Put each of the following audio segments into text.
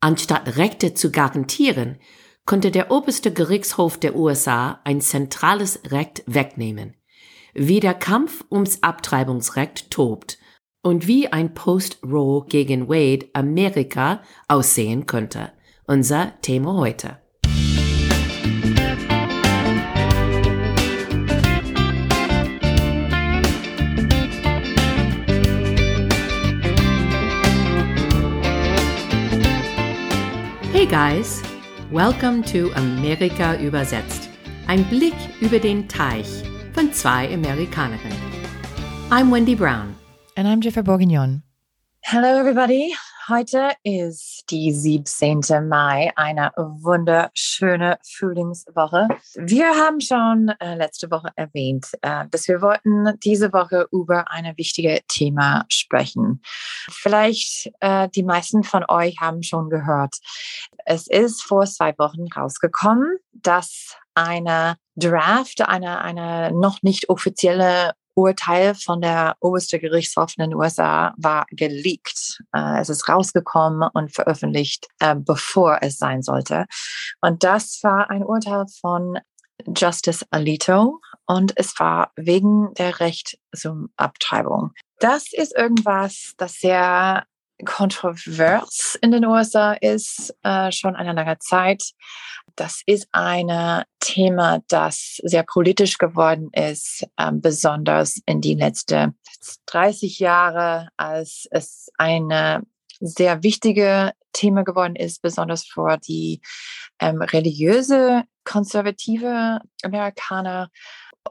Anstatt Rechte zu garantieren, konnte der oberste Gerichtshof der USA ein zentrales Recht wegnehmen. Wie der Kampf ums Abtreibungsrecht tobt und wie ein Post-Roe gegen Wade Amerika aussehen könnte. Unser Thema heute. Guys, welcome to Amerika übersetzt. Ein Blick über den Teich von zwei Amerikanerinnen. I'm Wendy Brown. And I'm Jennifer Bourguignon. Hello everybody. Heute ist die 17. Mai, eine wunderschöne Frühlingswoche. Wir haben schon äh, letzte Woche erwähnt, äh, dass wir wollten diese Woche über ein wichtiges Thema sprechen. Vielleicht äh, die meisten von euch haben schon gehört. Es ist vor zwei Wochen rausgekommen, dass eine Draft, eine, eine noch nicht offizielle Urteil von der oberste Gerichtshof in den USA war geleakt. Äh, es ist rausgekommen und veröffentlicht, äh, bevor es sein sollte. Und das war ein Urteil von Justice Alito und es war wegen der Recht zur Abtreibung. Das ist irgendwas, das sehr kontrovers in den USA ist, äh, schon eine lange Zeit. Das ist ein Thema, das sehr politisch geworden ist, äh, besonders in die letzten 30 Jahre, als es eine sehr wichtige Thema geworden ist, besonders für die ähm, religiöse, konservative Amerikaner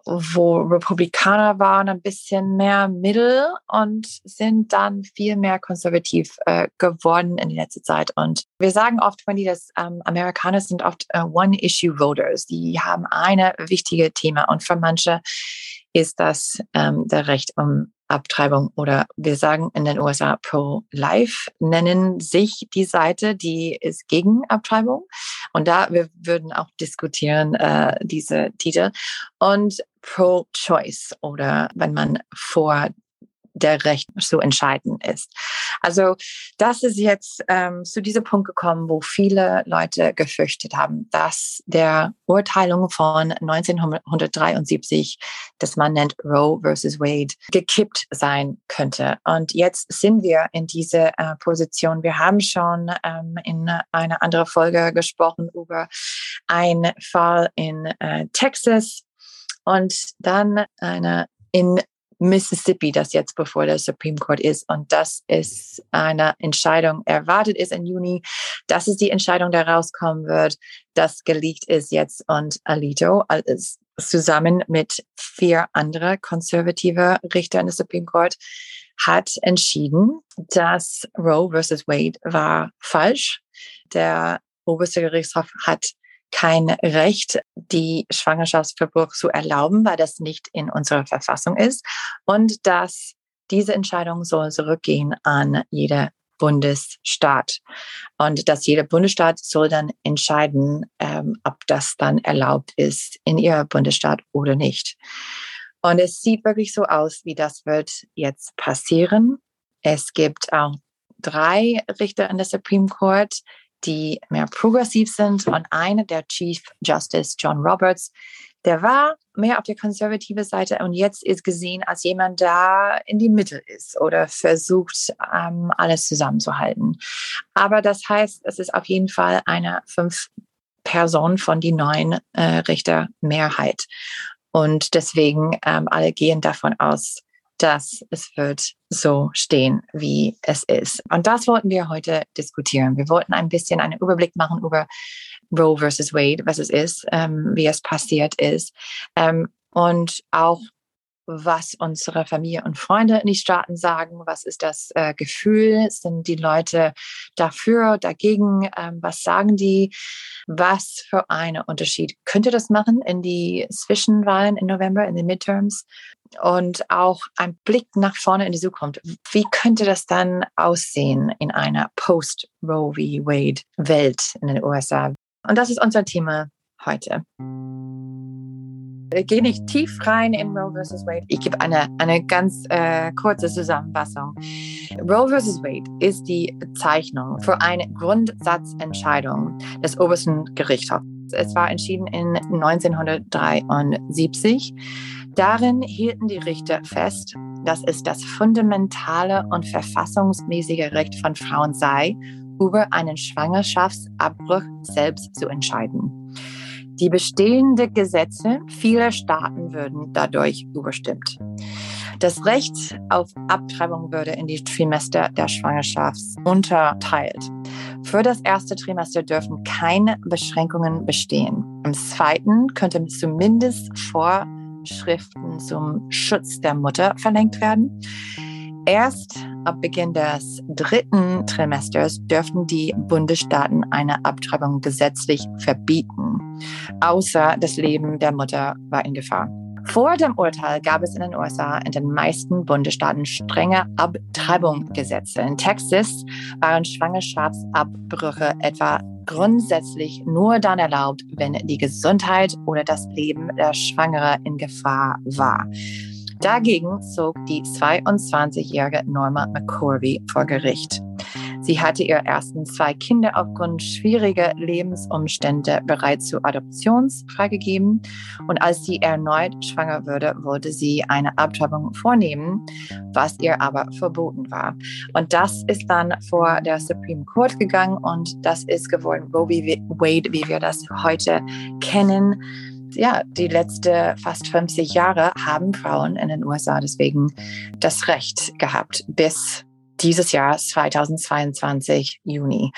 wo Republikaner waren ein bisschen mehr Mittel und sind dann viel mehr konservativ äh, geworden in der letzten Zeit. Und wir sagen oft, Wendy, dass ähm, Amerikaner sind oft äh, One-Issue-Voters. Die haben eine wichtige Thema und für manche ist das ähm, der Recht um Abtreibung oder wir sagen in den USA pro-life, nennen sich die Seite, die ist gegen Abtreibung. Und da wir würden auch diskutieren äh, diese Titel. Und pro-choice oder wenn man vor der Recht zu entscheiden ist. Also das ist jetzt ähm, zu diesem Punkt gekommen, wo viele Leute gefürchtet haben, dass der Urteilung von 1973, das man nennt Roe versus Wade, gekippt sein könnte. Und jetzt sind wir in dieser äh, Position. Wir haben schon ähm, in einer anderen Folge gesprochen über einen Fall in äh, Texas und dann eine in Mississippi, das jetzt bevor der Supreme Court ist. Und das ist eine Entscheidung, erwartet ist im Juni. Das ist die Entscheidung, die rauskommen wird. Das geleakt ist jetzt und Alito ist zusammen mit vier andere konservative Richter in der Supreme Court hat entschieden, dass Roe versus Wade war falsch. Der oberste Gerichtshof hat kein Recht, die Schwangerschaftsverbot zu erlauben, weil das nicht in unserer Verfassung ist. Und dass diese Entscheidung soll zurückgehen an jeder Bundesstaat. Und dass jeder Bundesstaat soll dann entscheiden, ähm, ob das dann erlaubt ist in ihr Bundesstaat oder nicht. Und es sieht wirklich so aus, wie das wird jetzt passieren. Es gibt auch drei Richter in der Supreme Court, die mehr progressiv sind. Und eine der Chief Justice John Roberts, der war mehr auf der konservative Seite und jetzt ist gesehen als jemand, der in die Mitte ist oder versucht, ähm, alles zusammenzuhalten. Aber das heißt, es ist auf jeden Fall eine fünf Person von die neuen äh, Richter Mehrheit. Und deswegen ähm, alle gehen davon aus, dass es wird so stehen, wie es ist. Und das wollten wir heute diskutieren. Wir wollten ein bisschen einen Überblick machen über Roe versus Wade, was es ist, ähm, wie es passiert ist ähm, und auch was unsere Familie und Freunde in die Staaten sagen, was ist das äh, Gefühl, sind die Leute dafür, dagegen, ähm, was sagen die, was für einen Unterschied könnte das machen in die Zwischenwahlen im November, in den Midterms und auch ein Blick nach vorne in die Zukunft. Wie könnte das dann aussehen in einer Post-Roe v. Wade-Welt in den USA? Und das ist unser Thema heute. Ich gehe nicht tief rein in Roe vs. Wade. Ich gebe eine, eine ganz äh, kurze Zusammenfassung. Roe vs. Wade ist die Bezeichnung für eine Grundsatzentscheidung des obersten Gerichtshofs. Es war entschieden in 1973. Darin hielten die Richter fest, dass es das fundamentale und verfassungsmäßige Recht von Frauen sei, über einen Schwangerschaftsabbruch selbst zu entscheiden. Die bestehenden Gesetze vieler Staaten würden dadurch überstimmt. Das Recht auf Abtreibung würde in die Trimester der Schwangerschaft unterteilt. Für das erste Trimester dürfen keine Beschränkungen bestehen. Im zweiten könnte zumindest Vorschriften zum Schutz der Mutter verlängert werden. Erst ab Beginn des dritten Trimesters dürften die Bundesstaaten eine Abtreibung gesetzlich verbieten, außer das Leben der Mutter war in Gefahr. Vor dem Urteil gab es in den USA in den meisten Bundesstaaten strenge Abtreibungsgesetze. In Texas waren Schwangerschaftsabbrüche etwa grundsätzlich nur dann erlaubt, wenn die Gesundheit oder das Leben der Schwangere in Gefahr war. Dagegen zog die 22-jährige Norma McCorvey vor Gericht. Sie hatte ihre ersten zwei Kinder aufgrund schwieriger Lebensumstände bereits zur Adoption freigegeben. Und als sie erneut schwanger wurde, wollte sie eine Abtreibung vornehmen, was ihr aber verboten war. Und das ist dann vor der Supreme Court gegangen und das ist geworden Roe. Wade, wie wir das heute kennen ja, die letzten fast 50 Jahre haben Frauen in den USA deswegen das Recht gehabt bis dieses Jahr 2022 Juni.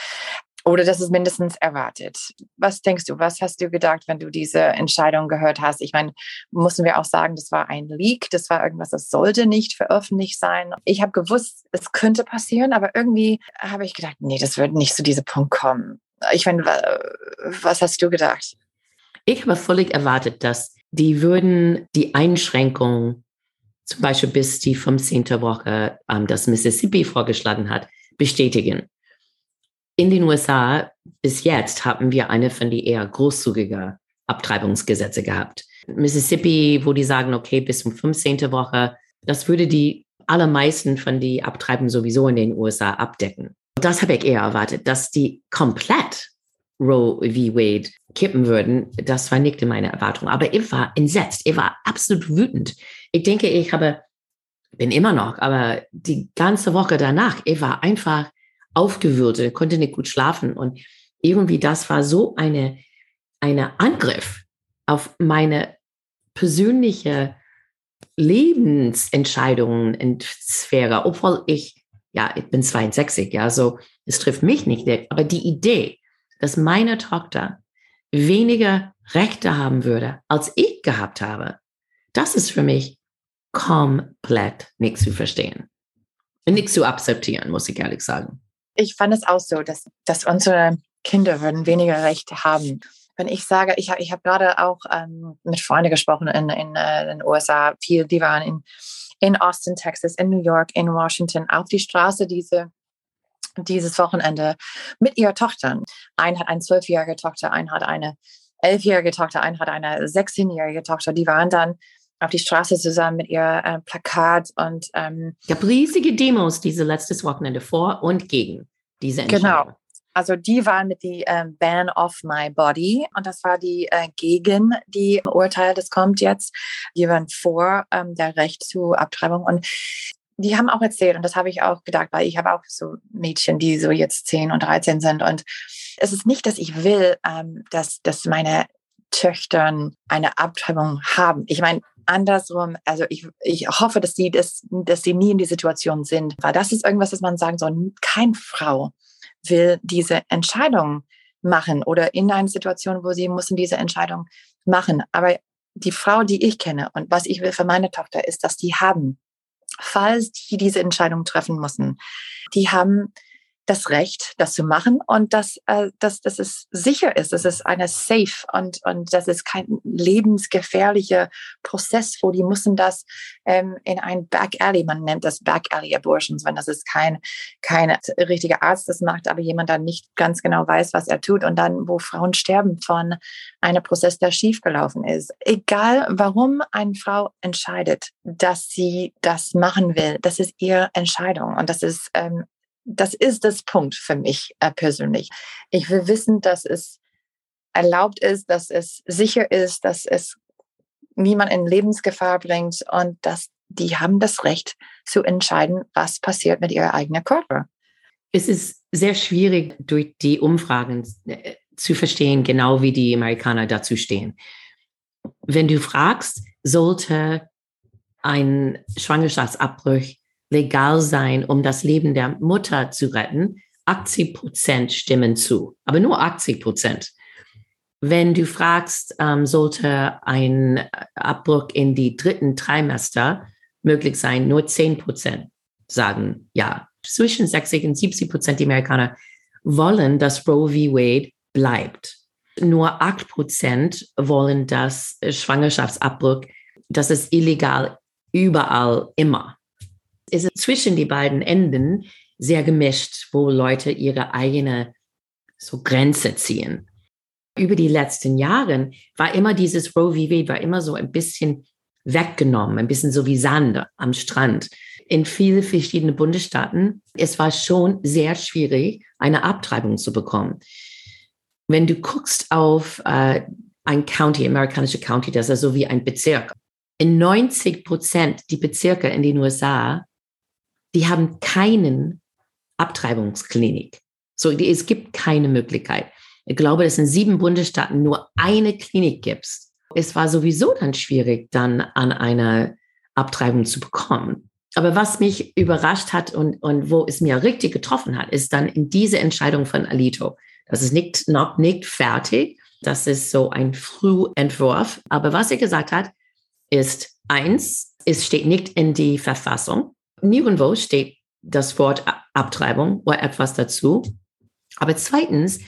Oder das ist mindestens erwartet. Was denkst du, was hast du gedacht, wenn du diese Entscheidung gehört hast? Ich meine, müssen wir auch sagen, das war ein Leak, das war irgendwas, das sollte nicht veröffentlicht sein. Ich habe gewusst, es könnte passieren, aber irgendwie habe ich gedacht, nee, das wird nicht zu diesem Punkt kommen. Ich meine, was hast du gedacht? Ich habe völlig erwartet, dass die würden die Einschränkung, zum Beispiel bis die 15. Woche, ähm, das Mississippi vorgeschlagen hat, bestätigen. In den USA bis jetzt haben wir eine von die eher großzügiger Abtreibungsgesetze gehabt. Mississippi, wo die sagen, okay, bis zum 15. Woche, das würde die allermeisten von die Abtreibungen sowieso in den USA abdecken. Das habe ich eher erwartet, dass die komplett Roe v. Wade kippen würden, das war nicht in meiner Erwartung. Aber ich war entsetzt, ich war absolut wütend. Ich denke, ich habe, bin immer noch, aber die ganze Woche danach, ich war einfach aufgewühlt und konnte nicht gut schlafen. Und irgendwie, das war so eine, eine Angriff auf meine persönliche Lebensentscheidungen in Sphäre, obwohl ich, ja, ich bin 62, ja, so, es trifft mich nicht, aber die Idee, dass meine Tochter weniger Rechte haben würde, als ich gehabt habe, das ist für mich komplett nicht zu verstehen. Und nicht zu akzeptieren, muss ich ehrlich sagen. Ich fand es auch so, dass, dass unsere Kinder würden weniger Rechte haben. Wenn ich sage, ich, ich habe gerade auch ähm, mit Freunden gesprochen in, in äh, den USA, viel, die waren in, in Austin, Texas, in New York, in Washington, auf die Straße diese dieses Wochenende mit ihrer Tochter. Ein hat eine zwölfjährige Tochter, ein hat eine elfjährige Tochter, ein hat eine sechzehnjährige Tochter. Die waren dann auf die Straße zusammen mit ihr äh, Plakat und ähm, gab riesige Demos diese letztes Wochenende vor und gegen diese Entscheidung. Genau. Also die waren mit die äh, Ban of My Body und das war die äh, gegen die Urteil, das kommt jetzt. Die waren vor ähm, der Recht zu Abtreibung und die haben auch erzählt, und das habe ich auch gedacht, weil ich habe auch so Mädchen, die so jetzt 10 und 13 sind. Und es ist nicht, dass ich will, ähm, dass, dass meine Töchter eine Abtreibung haben. Ich meine, andersrum, also ich, ich hoffe, dass sie, das, dass sie nie in die Situation sind. Weil das ist irgendwas, was man sagen soll, keine Frau will diese Entscheidung machen oder in einer Situation, wo sie müssen diese Entscheidung machen. Aber die Frau, die ich kenne und was ich will für meine Tochter, ist, dass die haben falls die diese Entscheidung treffen müssen. Die haben das Recht, das zu machen und dass, äh, dass, dass es sicher ist, dass es eine safe und, und das ist kein lebensgefährlicher Prozess, wo die müssen das ähm, in ein Back Alley, man nennt das Back Alley Abortions, wenn das ist kein, kein richtiger Arzt das macht, aber jemand dann nicht ganz genau weiß, was er tut und dann, wo Frauen sterben von einem Prozess, der schiefgelaufen ist. Egal, warum eine Frau entscheidet, dass sie das machen will, das ist ihre Entscheidung und das ist ähm, das ist das Punkt für mich äh, persönlich. Ich will wissen, dass es erlaubt ist, dass es sicher ist, dass es niemand in Lebensgefahr bringt und dass die haben das Recht zu entscheiden, was passiert mit ihrem eigenen Körper. Es ist sehr schwierig, durch die Umfragen äh, zu verstehen, genau wie die Amerikaner dazu stehen. Wenn du fragst, sollte ein Schwangerschaftsabbruch legal sein, um das Leben der Mutter zu retten. 80 Prozent stimmen zu, aber nur 80 Prozent. Wenn du fragst, ähm, sollte ein Abbruch in die dritten Trimester möglich sein, nur 10 Prozent sagen ja. Zwischen 60 und 70 Prozent der Amerikaner wollen, dass Roe v. Wade bleibt. Nur 8 Prozent wollen, dass Schwangerschaftsabbruch, das ist illegal überall immer ist zwischen die beiden Enden sehr gemischt, wo Leute ihre eigene so Grenze ziehen. Über die letzten Jahre war immer dieses Roe v. Wade war immer so ein bisschen weggenommen, ein bisschen so wie Sand am Strand. In vielen verschiedenen Bundesstaaten, es war schon sehr schwierig, eine Abtreibung zu bekommen. Wenn du guckst auf äh, ein County, amerikanische County, das ist so wie ein Bezirk. In 90 Prozent die Bezirke in den USA die haben keinen Abtreibungsklinik. So, die, es gibt keine Möglichkeit. Ich glaube, dass in sieben Bundesstaaten nur eine Klinik gibt. Es war sowieso dann schwierig, dann an eine Abtreibung zu bekommen. Aber was mich überrascht hat und, und wo es mir richtig getroffen hat, ist dann in diese Entscheidung von Alito. Das ist nicht, noch nicht fertig. Das ist so ein Frühentwurf. Aber was er gesagt hat, ist eins, es steht nicht in die Verfassung nirgendwo steht das Wort Abtreibung oder etwas dazu. Aber zweitens,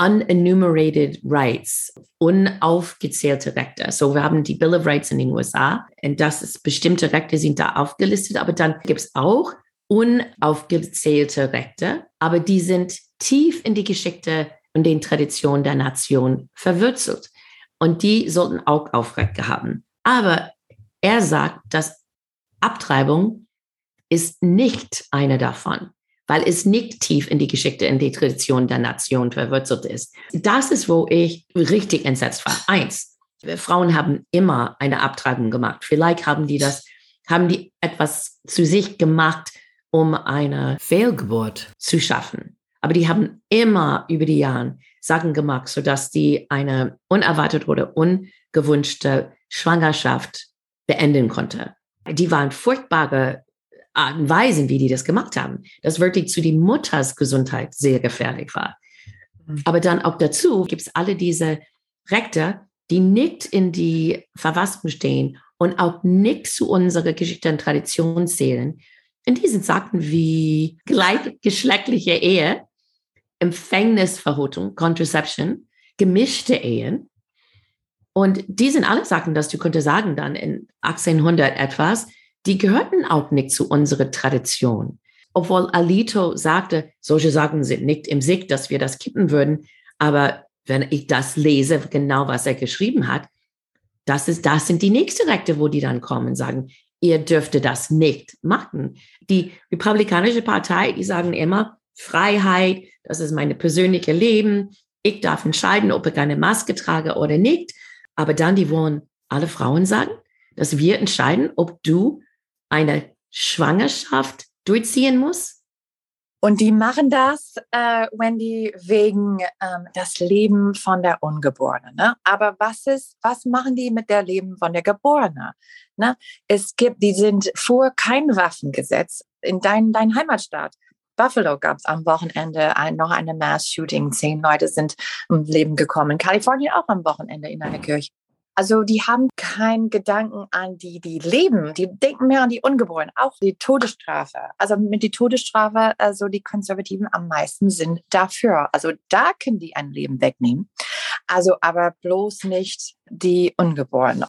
unenumerated rights, unaufgezählte Rechte. So, wir haben die Bill of Rights in den USA und das ist, bestimmte Rechte sind da aufgelistet, aber dann gibt es auch unaufgezählte Rechte, aber die sind tief in die Geschichte und den Traditionen der Nation verwurzelt. Und die sollten auch Aufrecht haben. Aber er sagt, dass Abtreibung ist nicht eine davon, weil es nicht tief in die Geschichte, in die Tradition der Nation verwurzelt ist. Das ist, wo ich richtig entsetzt war. Eins, Frauen haben immer eine Abtreibung gemacht. Vielleicht haben die das, haben die etwas zu sich gemacht, um eine Fehlgeburt zu schaffen. Aber die haben immer über die Jahre Sachen gemacht, sodass die eine unerwartete oder ungewünschte Schwangerschaft beenden konnte. Die waren furchtbare Art und Weisen, wie die das gemacht haben, das wirklich zu die Mutters Gesundheit sehr gefährlich war. Mhm. Aber dann auch dazu gibt es alle diese Rechte, die nicht in die Verfassung stehen und auch nicht zu unserer Geschichte und Tradition zählen. In diesen Sachen wie gleichgeschlechtliche Ehe, Empfängnisverhütung, Contraception, gemischte Ehen. Und die sind alle Sachen, dass du könntest sagen dann in 1800 etwas, die gehörten auch nicht zu unserer Tradition. Obwohl Alito sagte, solche Sachen sind nicht im Sicht, dass wir das kippen würden. Aber wenn ich das lese, genau was er geschrieben hat, das ist, das sind die nächsten Rechte, wo die dann kommen und sagen, ihr dürfte das nicht machen. Die Republikanische Partei, die sagen immer, Freiheit, das ist mein persönliche Leben. Ich darf entscheiden, ob ich eine Maske trage oder nicht. Aber dann, die wollen alle Frauen sagen, dass wir entscheiden, ob du eine Schwangerschaft durchziehen muss? Und die machen das, äh, Wendy, wegen ähm, das Leben von der Ungeborenen. Ne? Aber was ist, was machen die mit der Leben von der Geborenen? Ne? Es gibt, die sind vor kein Waffengesetz in dein, dein Heimatstaat. Buffalo gab es am Wochenende ein, noch eine Mass-Shooting. Zehn Leute sind ums Leben gekommen. Kalifornien auch am Wochenende in einer Kirche. Also die haben keinen Gedanken an die, die leben. Die denken mehr an die Ungeborenen, auch die Todesstrafe. Also mit die Todesstrafe, also die Konservativen am meisten sind dafür. Also da können die ein Leben wegnehmen. Also aber bloß nicht die Ungeborenen.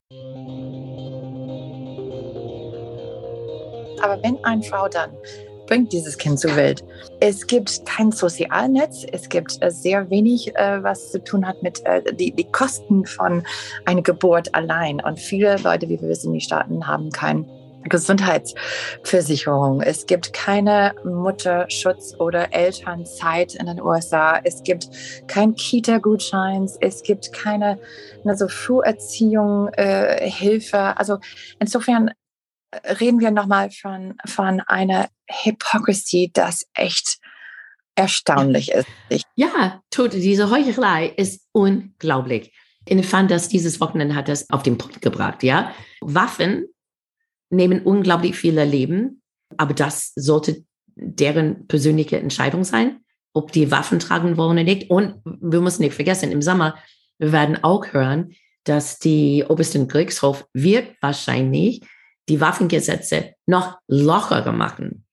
Aber wenn eine Frau dann bringt dieses Kind zur Welt. Es gibt kein Sozialnetz, es gibt äh, sehr wenig, äh, was zu tun hat mit äh, die Kosten von einer Geburt allein. Und viele Leute, wie wir wissen, in den Staaten haben kein Gesundheitsversicherung. Es gibt keine Mutterschutz oder Elternzeit in den USA. Es gibt kein Kita-Gutscheins. Es gibt keine also Früherziehung, Hilfe. Also insofern reden wir nochmal von, von einer Hypocrisy, das echt erstaunlich ist. Ja, tut, diese Heuchelei ist unglaublich. Ich fand, dass dieses Wochenende hat das auf den Punkt gebracht, ja. Waffen nehmen unglaublich viele Leben, aber das sollte deren persönliche Entscheidung sein, ob die Waffen tragen wollen oder nicht. Und wir müssen nicht vergessen, im Sommer, wir werden auch hören, dass die obersten Gerichtshof wird wahrscheinlich die Waffengesetze noch lockerer machen.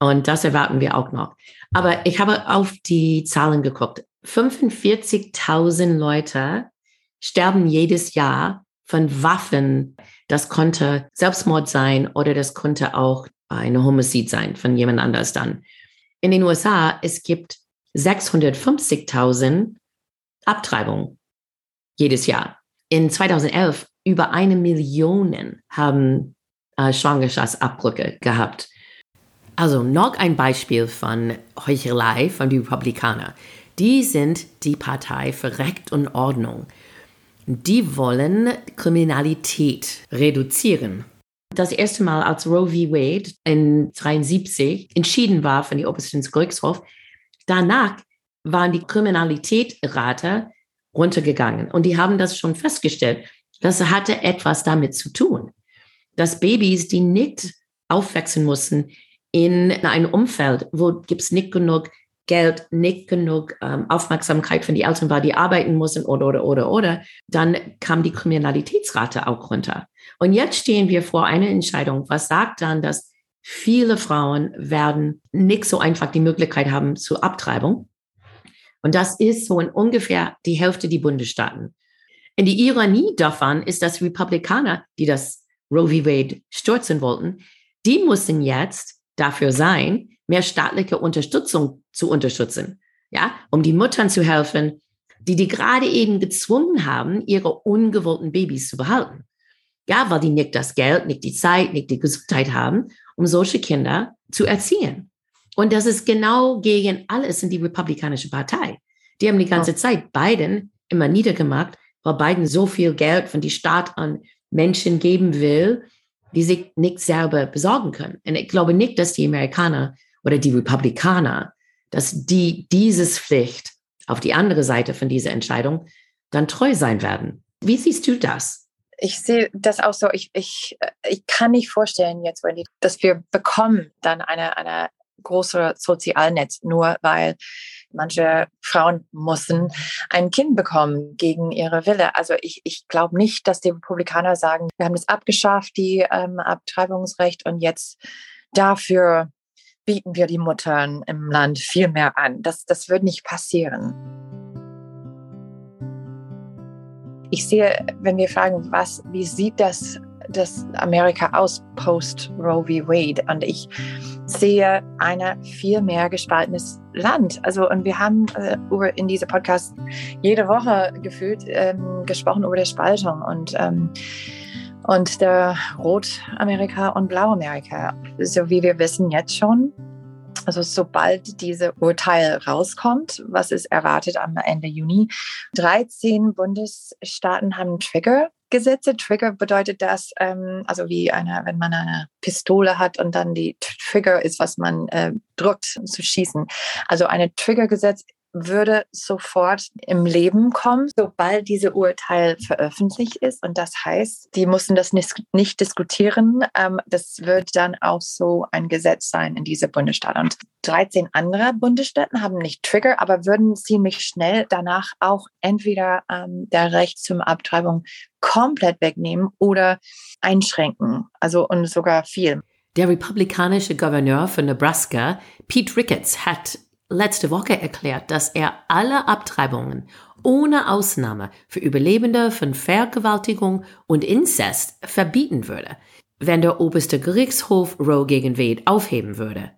Und das erwarten wir auch noch. Aber ich habe auf die Zahlen geguckt. 45.000 Leute sterben jedes Jahr von Waffen. Das konnte Selbstmord sein oder das konnte auch eine Homizid sein von jemand anders dann. In den USA, es gibt 650.000 Abtreibungen jedes Jahr. In 2011 über eine Million haben äh, Schwangerschaftsabbrücke gehabt. Also noch ein Beispiel von Heuchelei von den Republikanern. Die sind die Partei für Recht und Ordnung. Die wollen Kriminalität reduzieren. Das erste Mal, als Roe v. Wade in 73 entschieden war von der obersten danach waren die Kriminalitätsrate runtergegangen. Und die haben das schon festgestellt. Das hatte etwas damit zu tun dass Babys, die nicht aufwachsen mussten in einem Umfeld, wo gibt es nicht genug Geld, nicht genug ähm, Aufmerksamkeit von den Eltern war, die arbeiten mussten oder, oder, oder, oder, dann kam die Kriminalitätsrate auch runter. Und jetzt stehen wir vor einer Entscheidung, was sagt dann, dass viele Frauen werden nicht so einfach die Möglichkeit haben zur Abtreibung. Und das ist so in ungefähr die Hälfte der Bundesstaaten. Und die Ironie davon ist, dass Republikaner, die das Roe v. Wade stürzen wollten, die mussten jetzt dafür sein, mehr staatliche Unterstützung zu unterstützen, ja, um die Müttern zu helfen, die die gerade eben gezwungen haben, ihre ungewollten Babys zu behalten. Ja, weil die nicht das Geld, nicht die Zeit, nicht die Gesundheit haben, um solche Kinder zu erziehen. Und das ist genau gegen alles in die Republikanische Partei. Die haben die ganze Zeit Biden immer niedergemacht, weil Biden so viel Geld von die Staat an Menschen geben will, die sich nicht selber besorgen können. Und ich glaube nicht, dass die Amerikaner oder die Republikaner, dass die dieses Pflicht auf die andere Seite von dieser Entscheidung dann treu sein werden. Wie siehst du das? Ich sehe das auch so. Ich, ich, ich kann nicht vorstellen jetzt, dass wir bekommen dann eine, eine große Sozialnetz, nur weil manche Frauen mussten ein Kind bekommen gegen ihre Wille. Also ich, ich glaube nicht, dass die Republikaner sagen, wir haben das abgeschafft, die ähm, Abtreibungsrecht und jetzt dafür bieten wir die Muttern im Land viel mehr an. Das, das wird nicht passieren. Ich sehe, wenn wir fragen, was, wie sieht das, das Amerika aus post Roe v. Wade? Und ich sehe ein viel mehr gespaltenes Land. Also, und wir haben äh, über, in diesem Podcast jede Woche gefühlt ähm, gesprochen über die Spaltung und, ähm, und der Rotamerika und Blauamerika. So wie wir wissen jetzt schon, also sobald diese Urteil rauskommt, was ist erwartet am Ende Juni, 13 Bundesstaaten haben Trigger Gesetze. Trigger bedeutet das, ähm, also wie eine, wenn man eine Pistole hat und dann die Trigger ist, was man äh, drückt, um zu schießen. Also eine Triggergesetz würde sofort im Leben kommen, sobald diese Urteil veröffentlicht ist. Und das heißt, die mussten das nicht, diskutieren. Ähm, das wird dann auch so ein Gesetz sein in dieser Bundesstaat. Und 13 andere Bundesstaaten haben nicht Trigger, aber würden ziemlich schnell danach auch entweder ähm, der Recht zum Abtreibung komplett wegnehmen oder einschränken. Also und sogar viel. Der republikanische Gouverneur von Nebraska, Pete Ricketts, hat letzte Woche erklärt, dass er alle Abtreibungen ohne Ausnahme für Überlebende von Vergewaltigung und Inzest verbieten würde, wenn der oberste Gerichtshof Roe gegen Wade aufheben würde.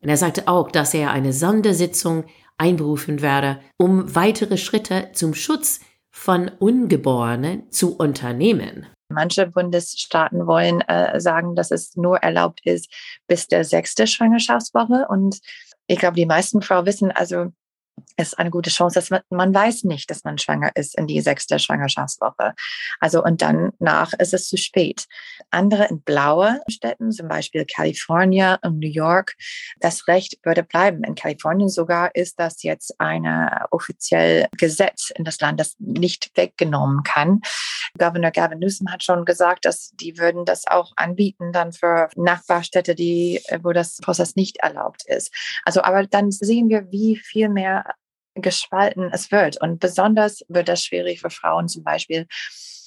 Und er sagte auch, dass er eine Sondersitzung einberufen werde, um weitere Schritte zum Schutz von Ungeborenen zu unternehmen. Manche Bundesstaaten wollen äh, sagen, dass es nur erlaubt ist bis der sechste Schwangerschaftswoche. Und ich glaube, die meisten Frauen wissen, also ist eine gute Chance, dass man, man weiß nicht, dass man schwanger ist in die sechste Schwangerschaftswoche. Also und dann nach ist es zu spät. Andere in blaue Städten, zum Beispiel Kalifornien und New York, das Recht würde bleiben. In Kalifornien sogar ist das jetzt eine offiziell Gesetz in das Land, das nicht weggenommen kann. Governor Gavin Newsom hat schon gesagt, dass die würden das auch anbieten dann für Nachbarstädte, die, wo das Prozess nicht erlaubt ist. Also aber dann sehen wir, wie viel mehr gespalten es wird. Und besonders wird das schwierig für Frauen zum Beispiel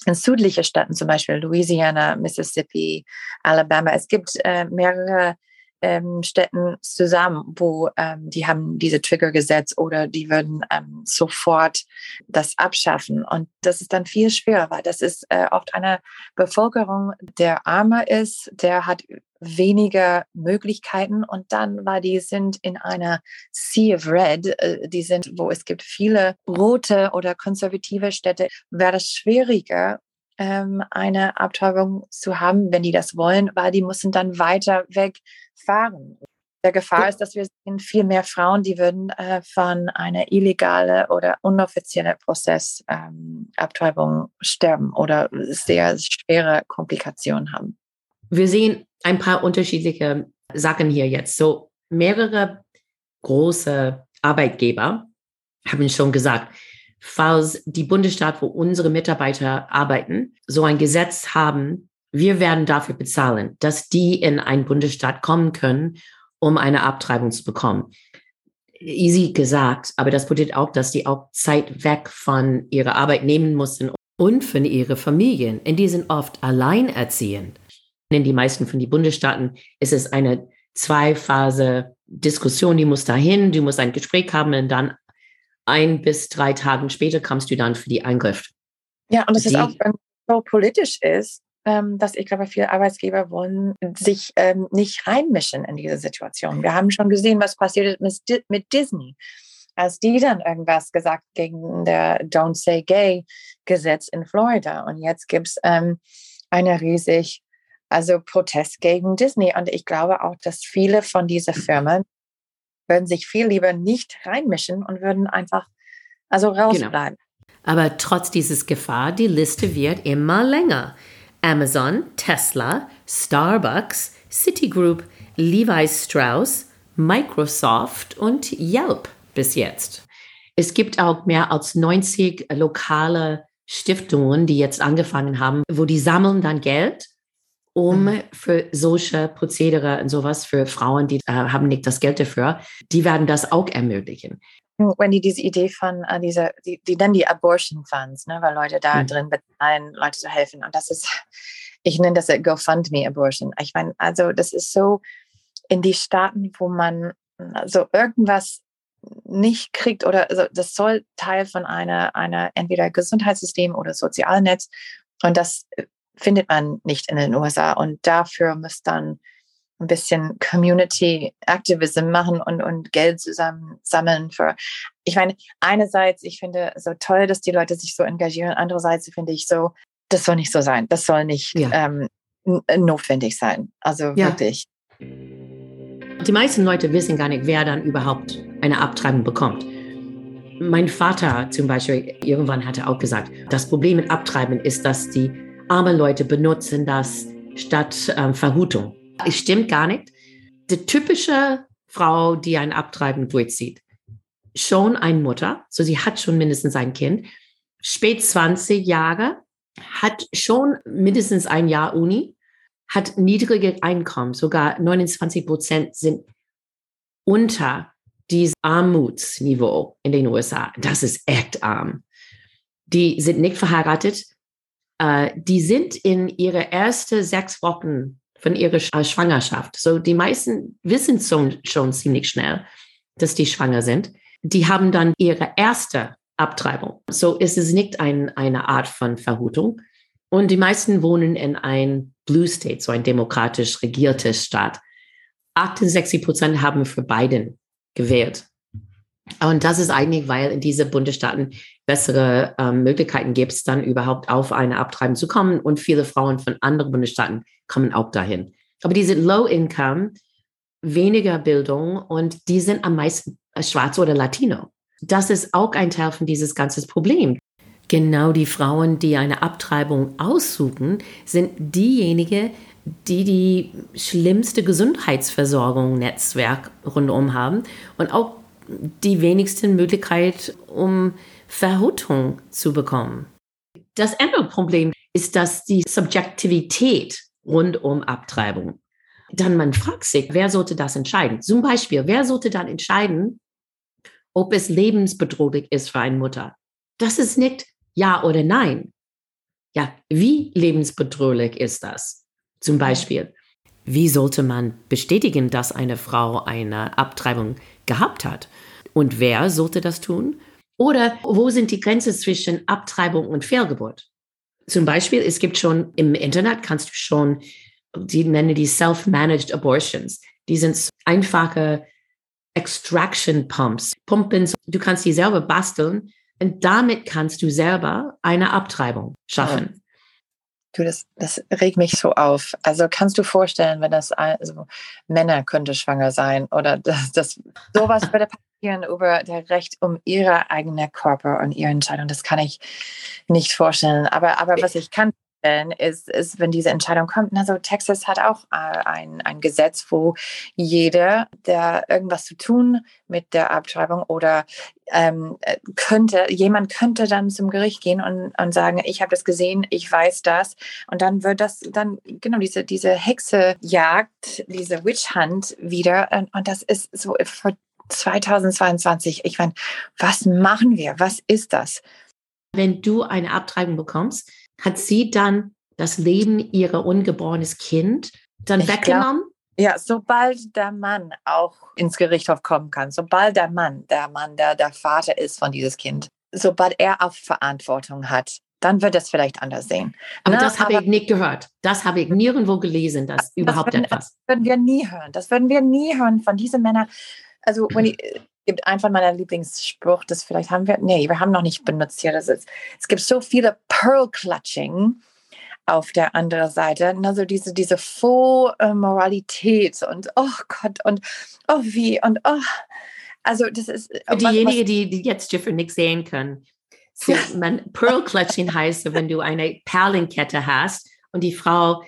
in südliche Staaten, zum Beispiel Louisiana, Mississippi, Alabama. Es gibt äh, mehrere ähm, Städten zusammen, wo ähm, die haben diese Trigger gesetzt oder die würden ähm, sofort das abschaffen. Und das ist dann viel schwerer, weil das ist äh, oft eine Bevölkerung, der armer ist, der hat weniger Möglichkeiten und dann, weil die sind in einer Sea of Red, äh, die sind, wo es gibt viele rote oder konservative Städte, wäre das schwieriger, ähm, eine Abtreibung zu haben, wenn die das wollen, weil die müssen dann weiter wegfahren. Der Gefahr ist, dass wir sehen viel mehr Frauen, die würden äh, von einer illegale oder unoffizielle Prozess ähm, Abtreibung sterben oder sehr schwere Komplikationen haben. Wir sehen ein paar unterschiedliche Sachen hier jetzt. So mehrere große Arbeitgeber haben schon gesagt, falls die Bundesstaat, wo unsere Mitarbeiter arbeiten, so ein Gesetz haben, wir werden dafür bezahlen, dass die in einen Bundesstaat kommen können, um eine Abtreibung zu bekommen. Easy gesagt, aber das bedeutet auch, dass die auch Zeit weg von ihrer Arbeit nehmen mussten und von ihren Familien. Und die sind oft alleinerziehend. In die meisten von den Bundesstaaten ist es eine Zweiphase Diskussion, die muss dahin, du musst ein Gespräch haben und dann ein bis drei Tagen später kommst du dann für die Eingriff. Ja, und es ist auch so politisch ist, ähm, dass ich glaube, viele Arbeitsgeber wollen sich ähm, nicht reinmischen in diese Situation. Wir haben schon gesehen, was passiert ist mit, mit Disney. Als die dann irgendwas gesagt gegen der Don't Say Gay Gesetz in Florida. Und jetzt gibt es ähm, eine riesig, also Protest gegen Disney. Und ich glaube auch, dass viele von diesen Firmen würden sich viel lieber nicht reinmischen und würden einfach also genau. rausbleiben. Genau. Aber trotz dieses Gefahr, die Liste wird immer länger. Amazon, Tesla, Starbucks, Citigroup, Levi Strauss, Microsoft und Yelp bis jetzt. Es gibt auch mehr als 90 lokale Stiftungen, die jetzt angefangen haben, wo die sammeln dann Geld um mhm. für solche Prozedere und sowas für Frauen, die äh, haben nicht das Geld dafür, die werden das auch ermöglichen. Wenn die diese Idee von äh, dieser, die, die dann die Abortion Funds, ne, weil Leute da mhm. drin bezahlen, Leute zu helfen. Und das ist, ich nenne das GoFundMe Abortion. Ich meine, also das ist so in die Staaten, wo man so irgendwas nicht kriegt oder also das soll Teil von einer, einer entweder Gesundheitssystem oder Sozialnetz und das findet man nicht in den USA. Und dafür muss dann ein bisschen Community Activism machen und, und Geld zusammen sammeln für. Ich meine, einerseits, ich finde so toll, dass die Leute sich so engagieren. Andererseits finde ich so, das soll nicht so sein. Das soll nicht ja. ähm, notwendig sein. Also ja. wirklich. Die meisten Leute wissen gar nicht, wer dann überhaupt eine Abtreibung bekommt. Mein Vater zum Beispiel irgendwann hatte auch gesagt, das Problem mit Abtreiben ist, dass die arme Leute benutzen das statt ähm, Verhutung. Es stimmt gar nicht. Die typische Frau, die ein Abtreiben durchzieht, schon eine Mutter, so sie hat schon mindestens ein Kind, spät 20 Jahre, hat schon mindestens ein Jahr Uni, hat niedrige Einkommen, sogar 29 Prozent sind unter dieses Armutsniveau in den USA. Das ist echt arm. Die sind nicht verheiratet. Äh, die sind in ihre ersten sechs Wochen von ihrer äh, Schwangerschaft. So, die meisten wissen schon, schon ziemlich schnell, dass die schwanger sind. Die haben dann ihre erste Abtreibung. So ist es nicht ein, eine Art von Verhutung. Und die meisten wohnen in ein Blue State, so ein demokratisch regiertes Staat. 68 Prozent haben für Biden gewählt. Und das ist eigentlich, weil in diese Bundesstaaten bessere ähm, Möglichkeiten gibt es dann überhaupt auf eine Abtreibung zu kommen. Und viele Frauen von anderen Bundesstaaten kommen auch dahin. Aber die sind Low Income, weniger Bildung und die sind am meisten schwarz oder Latino. Das ist auch ein Teil von dieses ganzen Problem. Genau die Frauen, die eine Abtreibung aussuchen, sind diejenigen, die die schlimmste Gesundheitsversorgung Netzwerk rundum haben und auch die wenigsten Möglichkeit, um Verhutung zu bekommen. Das andere Problem ist, dass die Subjektivität rund um Abtreibung. Dann man fragt sich, wer sollte das entscheiden? Zum Beispiel, wer sollte dann entscheiden, ob es lebensbedrohlich ist für eine Mutter? Das ist nicht ja oder nein. Ja, wie lebensbedrohlich ist das? Zum Beispiel, wie sollte man bestätigen, dass eine Frau eine Abtreibung gehabt hat? Und wer sollte das tun? Oder wo sind die Grenzen zwischen Abtreibung und Fehlgeburt? Zum Beispiel, es gibt schon im Internet, kannst du schon, die nennen die Self-Managed Abortions. Die sind einfache Extraction Pumps, Pumpen. Du kannst die selber basteln und damit kannst du selber eine Abtreibung schaffen. Du, das, das regt mich so auf. Also kannst du vorstellen, wenn das also Männer könnte schwanger sein oder das, das sowas würde passieren über das Recht um ihre eigene Körper und ihre Entscheidung. Das kann ich nicht vorstellen. Aber, aber was ich kann ist, ist, wenn diese Entscheidung kommt. Also Texas hat auch äh, ein, ein Gesetz, wo jeder, der irgendwas zu tun mit der Abtreibung oder ähm, könnte, jemand könnte dann zum Gericht gehen und, und sagen, ich habe das gesehen, ich weiß das. Und dann wird das dann, genau, diese, diese Hexejagd, diese Witch Hunt wieder. Und, und das ist so für 2022. Ich meine, was machen wir? Was ist das? Wenn du eine Abtreibung bekommst, hat sie dann das Leben ihrer ungeborenes Kind dann ich weggenommen? Glaub, ja, sobald der Mann auch ins Gerichtshof kommen kann, sobald der Mann, der Mann, der der Vater ist von dieses Kind, sobald er auch Verantwortung hat, dann wird es vielleicht anders sehen. Aber Na, das habe ich nicht gehört. Das habe ich nirgendwo gelesen, dass das überhaupt würden, etwas. Das würden wir nie hören. Das würden wir nie hören von diesen Männern. Also, wenn ich, gibt einfach meiner Lieblingsspruch, das vielleicht haben wir, nee, wir haben noch nicht benutzt hier. Das ist, es gibt so viele Pearl-Clutching auf der anderen Seite. Also diese, diese Faux-Moralität und oh Gott und oh wie und oh. Also das ist. Für diejenigen, die, die jetzt Jiffer nicht sehen können. So, man, Pearl Clutching heißt, wenn du eine Perlenkette hast und die Frau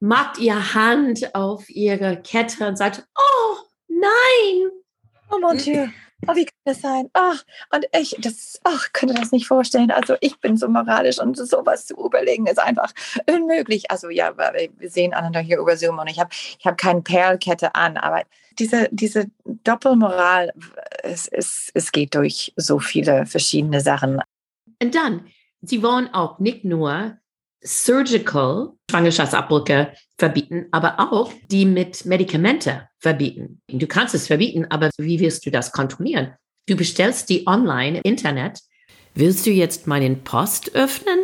macht ihre Hand auf ihre Kette und sagt, oh nein, Oh mon Dieu. Oh, wie kann das sein? Ach, und ich, das, ach, könnte das nicht vorstellen. Also ich bin so moralisch und sowas zu überlegen ist einfach unmöglich. Also ja, wir sehen einander hier über Zoom und ich habe ich hab keine Perlkette an, aber diese, diese Doppelmoral, es, es, es geht durch so viele verschiedene Sachen. Und dann, sie wollen auch nicht nur surgical Schwangerschaftsabbrüche verbieten, aber auch die mit Medikamente verbieten. Du kannst es verbieten, aber wie wirst du das kontrollieren? Du bestellst die online, Internet. Willst du jetzt meinen Post öffnen?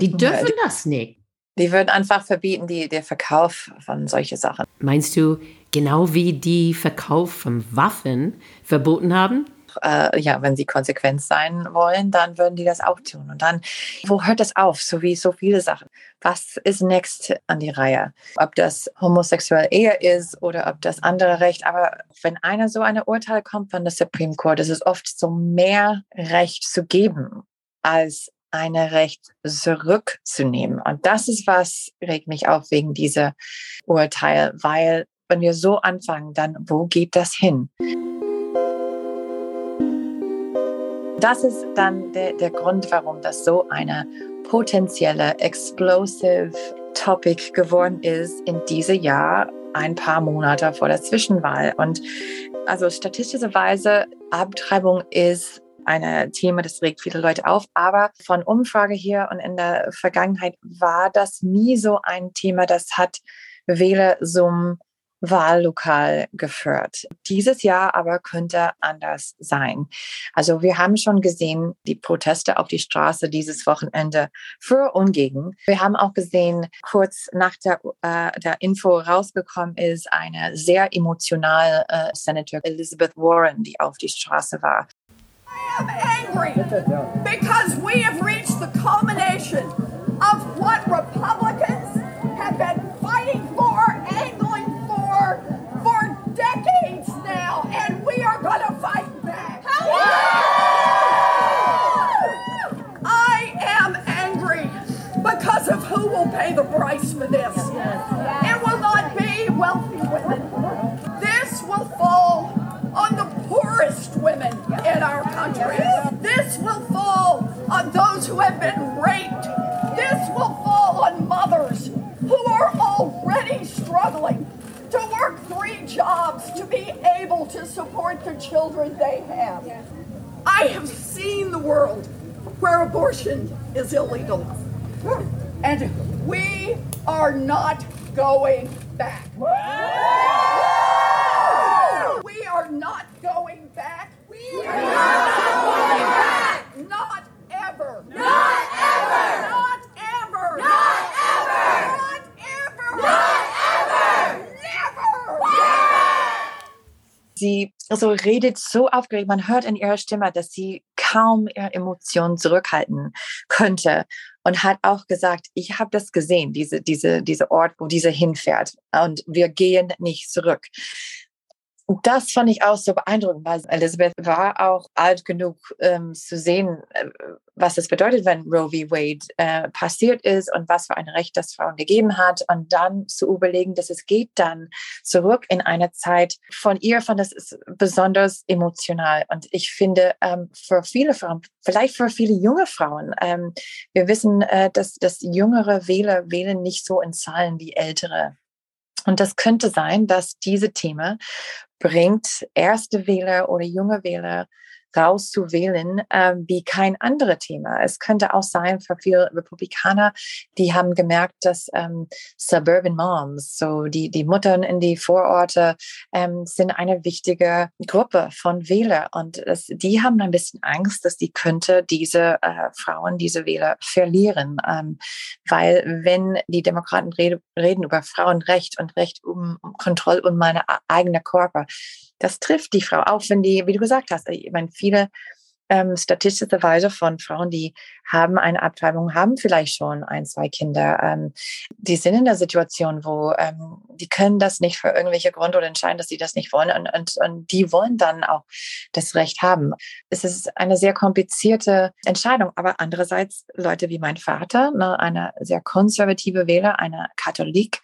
Die dürfen ja, das nicht. Die würden einfach verbieten, die, der Verkauf von solchen Sachen. Meinst du, genau wie die Verkauf von Waffen verboten haben? Äh, ja, wenn sie konsequent sein wollen, dann würden die das auch tun. Und dann, wo hört das auf? So wie so viele Sachen. Was ist next an die Reihe? Ob das homosexuelle Ehe ist oder ob das andere Recht. Aber wenn einer so eine Urteil kommt von der Supreme Court, ist es oft so mehr Recht zu geben als eine Recht zurückzunehmen. Und das ist was regt mich auf wegen dieser Urteil, weil wenn wir so anfangen, dann wo geht das hin? Das ist dann der, der Grund, warum das so eine potenzielle explosive Topic geworden ist in diesem Jahr, ein paar Monate vor der Zwischenwahl. Und also statistischerweise Abtreibung ist ein Thema, das regt viele Leute auf. Aber von Umfrage hier und in der Vergangenheit war das nie so ein Thema, das hat Wähler zum Wahllokal geführt. Dieses Jahr aber könnte anders sein. Also wir haben schon gesehen, die Proteste auf die Straße dieses Wochenende für und gegen. Wir haben auch gesehen, kurz nach der, äh, der Info rausgekommen ist, eine sehr emotionale äh, Senator Elizabeth Warren, die auf die Straße war. I am angry because we have reached the culmination women in our country. This will fall on those who have been raped. This will fall on mothers who are already struggling to work three jobs to be able to support the children they have. I have seen the world where abortion is illegal. And we are not going back. We are not Sie also redet so aufgeregt, man hört in ihrer Stimme, dass sie kaum ihre Emotionen zurückhalten könnte und hat auch gesagt, ich habe das gesehen, diese, diese, diese Ort, wo diese hinfährt und wir gehen nicht zurück. Das fand ich auch so beeindruckend, weil Elizabeth war auch alt genug ähm, zu sehen, äh, was es bedeutet, wenn Roe v. Wade äh, passiert ist und was für ein Recht das Frauen gegeben hat. Und dann zu überlegen, dass es geht dann zurück in eine Zeit von ihr, fand das ist besonders emotional. Und ich finde, ähm, für viele Frauen, vielleicht für viele junge Frauen, ähm, wir wissen, äh, dass, dass jüngere Wähler wählen nicht so in Zahlen wie ältere. Und das könnte sein, dass diese Themen bringt erste Wähler oder junge Wähler rauszuwählen, äh, wie kein anderes Thema. Es könnte auch sein für viele Republikaner, die haben gemerkt, dass ähm, Suburban Moms, so die, die Muttern in die Vororte, ähm, sind eine wichtige Gruppe von Wähler und es, die haben ein bisschen Angst, dass die könnte diese äh, Frauen, diese Wähler verlieren, ähm, weil wenn die Demokraten rede, reden über Frauenrecht und Recht um, um Kontrolle um meine eigene Körper, das trifft die Frau, auch wenn die, wie du gesagt hast, ich meine, viele ähm, statistischerweise von Frauen, die haben eine Abtreibung, haben vielleicht schon ein, zwei Kinder. Ähm, die sind in der Situation, wo ähm, die können das nicht für irgendwelche Gründe oder entscheiden, dass sie das nicht wollen. Und, und, und die wollen dann auch das Recht haben. Es ist eine sehr komplizierte Entscheidung. Aber andererseits Leute wie mein Vater, ne, eine sehr konservative Wähler, eine Katholik,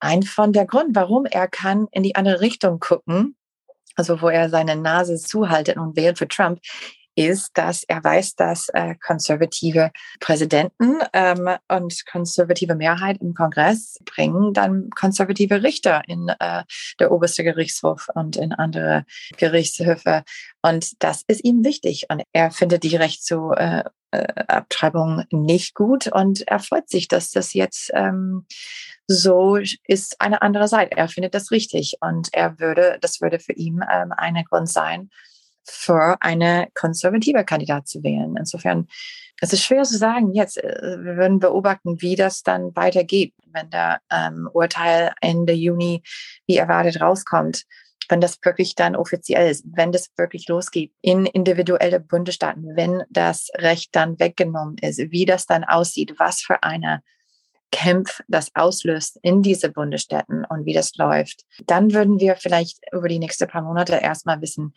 ein von der Grund, warum er kann in die andere Richtung gucken also wo er seine Nase zuhaltet und wählt für Trump, ist, dass er weiß, dass äh, konservative Präsidenten ähm, und konservative Mehrheit im Kongress bringen dann konservative Richter in äh, der oberste Gerichtshof und in andere Gerichtshöfe. Und das ist ihm wichtig. Und er findet die Recht zu äh, Abtreibung nicht gut und er freut sich, dass das jetzt ähm, so ist eine andere Seite. Er findet das richtig und er würde, das würde für ihn ähm, ein Grund sein, für eine konservative Kandidat zu wählen. Insofern, es ist schwer zu sagen jetzt. Äh, wir würden beobachten, wie das dann weitergeht, wenn der ähm, Urteil Ende Juni wie erwartet rauskommt. Wenn das wirklich dann offiziell ist, wenn das wirklich losgeht in individuelle Bundesstaaten, wenn das Recht dann weggenommen ist, wie das dann aussieht, was für eine Kämpf das auslöst in diese Bundesstädten und wie das läuft, dann würden wir vielleicht über die nächsten paar Monate erstmal wissen,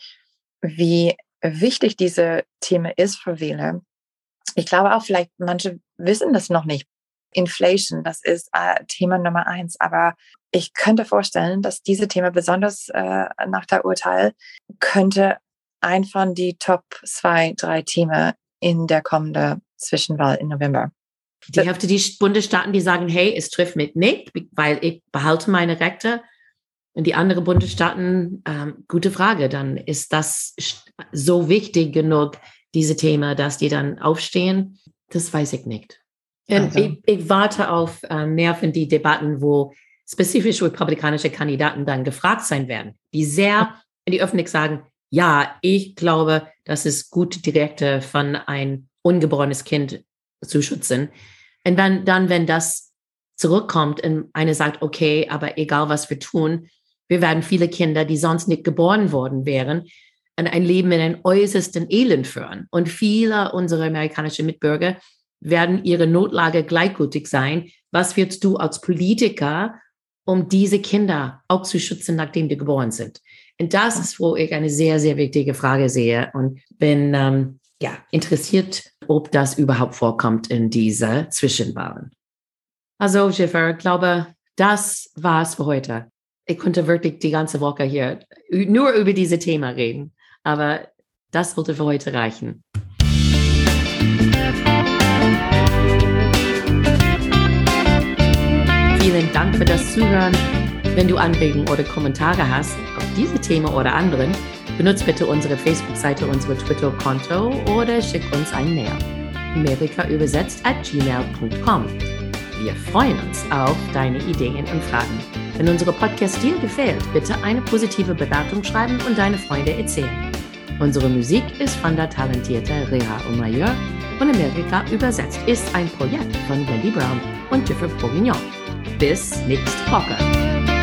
wie wichtig diese Thema ist für Wähler. Ich glaube auch, vielleicht manche wissen das noch nicht. Inflation, das ist äh, Thema Nummer eins. Aber ich könnte vorstellen, dass diese Thema besonders äh, nach der Urteil könnte ein von die Top zwei, drei Themen in der kommenden Zwischenwahl im November. Die Hälfte die Bundesstaaten, die sagen, hey, es trifft mich nicht, weil ich behalte meine Rechte. Und die anderen Bundesstaaten, ähm, gute Frage, dann ist das so wichtig genug, diese Themen, dass die dann aufstehen? Das weiß ich nicht. Also. Ich, ich, warte auf äh, mehr von die Debatten, wo spezifisch republikanische Kandidaten dann gefragt sein werden, die sehr in die Öffentlichkeit sagen, ja, ich glaube, das ist gut, die Rechte von ein ungeborenes Kind zu schützen. Und dann, dann, wenn das zurückkommt und eine sagt, okay, aber egal was wir tun, wir werden viele Kinder, die sonst nicht geboren worden wären, in ein Leben in ein äußersten Elend führen. Und viele unserer amerikanischen Mitbürger werden ihre Notlage gleichgültig sein. Was wirst du als Politiker, um diese Kinder auch zu schützen, nachdem die geboren sind? Und das ist, wo ich eine sehr, sehr wichtige Frage sehe und bin ähm, ja, interessiert, ob das überhaupt vorkommt in dieser Zwischenwahlen. Also, Schiffer, ich glaube, das war's für heute. Ich konnte wirklich die ganze Woche hier nur über diese Thema reden, aber das sollte für heute reichen. Vielen Dank für das Zuhören. Wenn du Anregungen oder Kommentare hast auf diese Themen oder anderen, benutzt bitte unsere Facebook-Seite, unsere Twitter-Konto oder schick uns ein Mail. Amerika übersetzt at gmail.com. Wir freuen uns auf deine Ideen und Fragen. Wenn unsere Podcast dir gefällt, bitte eine positive Bewertung schreiben und deine Freunde erzählen. Unsere Musik ist von der talentierten Reha Omayor und Amerika übersetzt ist ein Projekt von Wendy Brown und Jeffrey Bourguignon. Bis nächste Woche.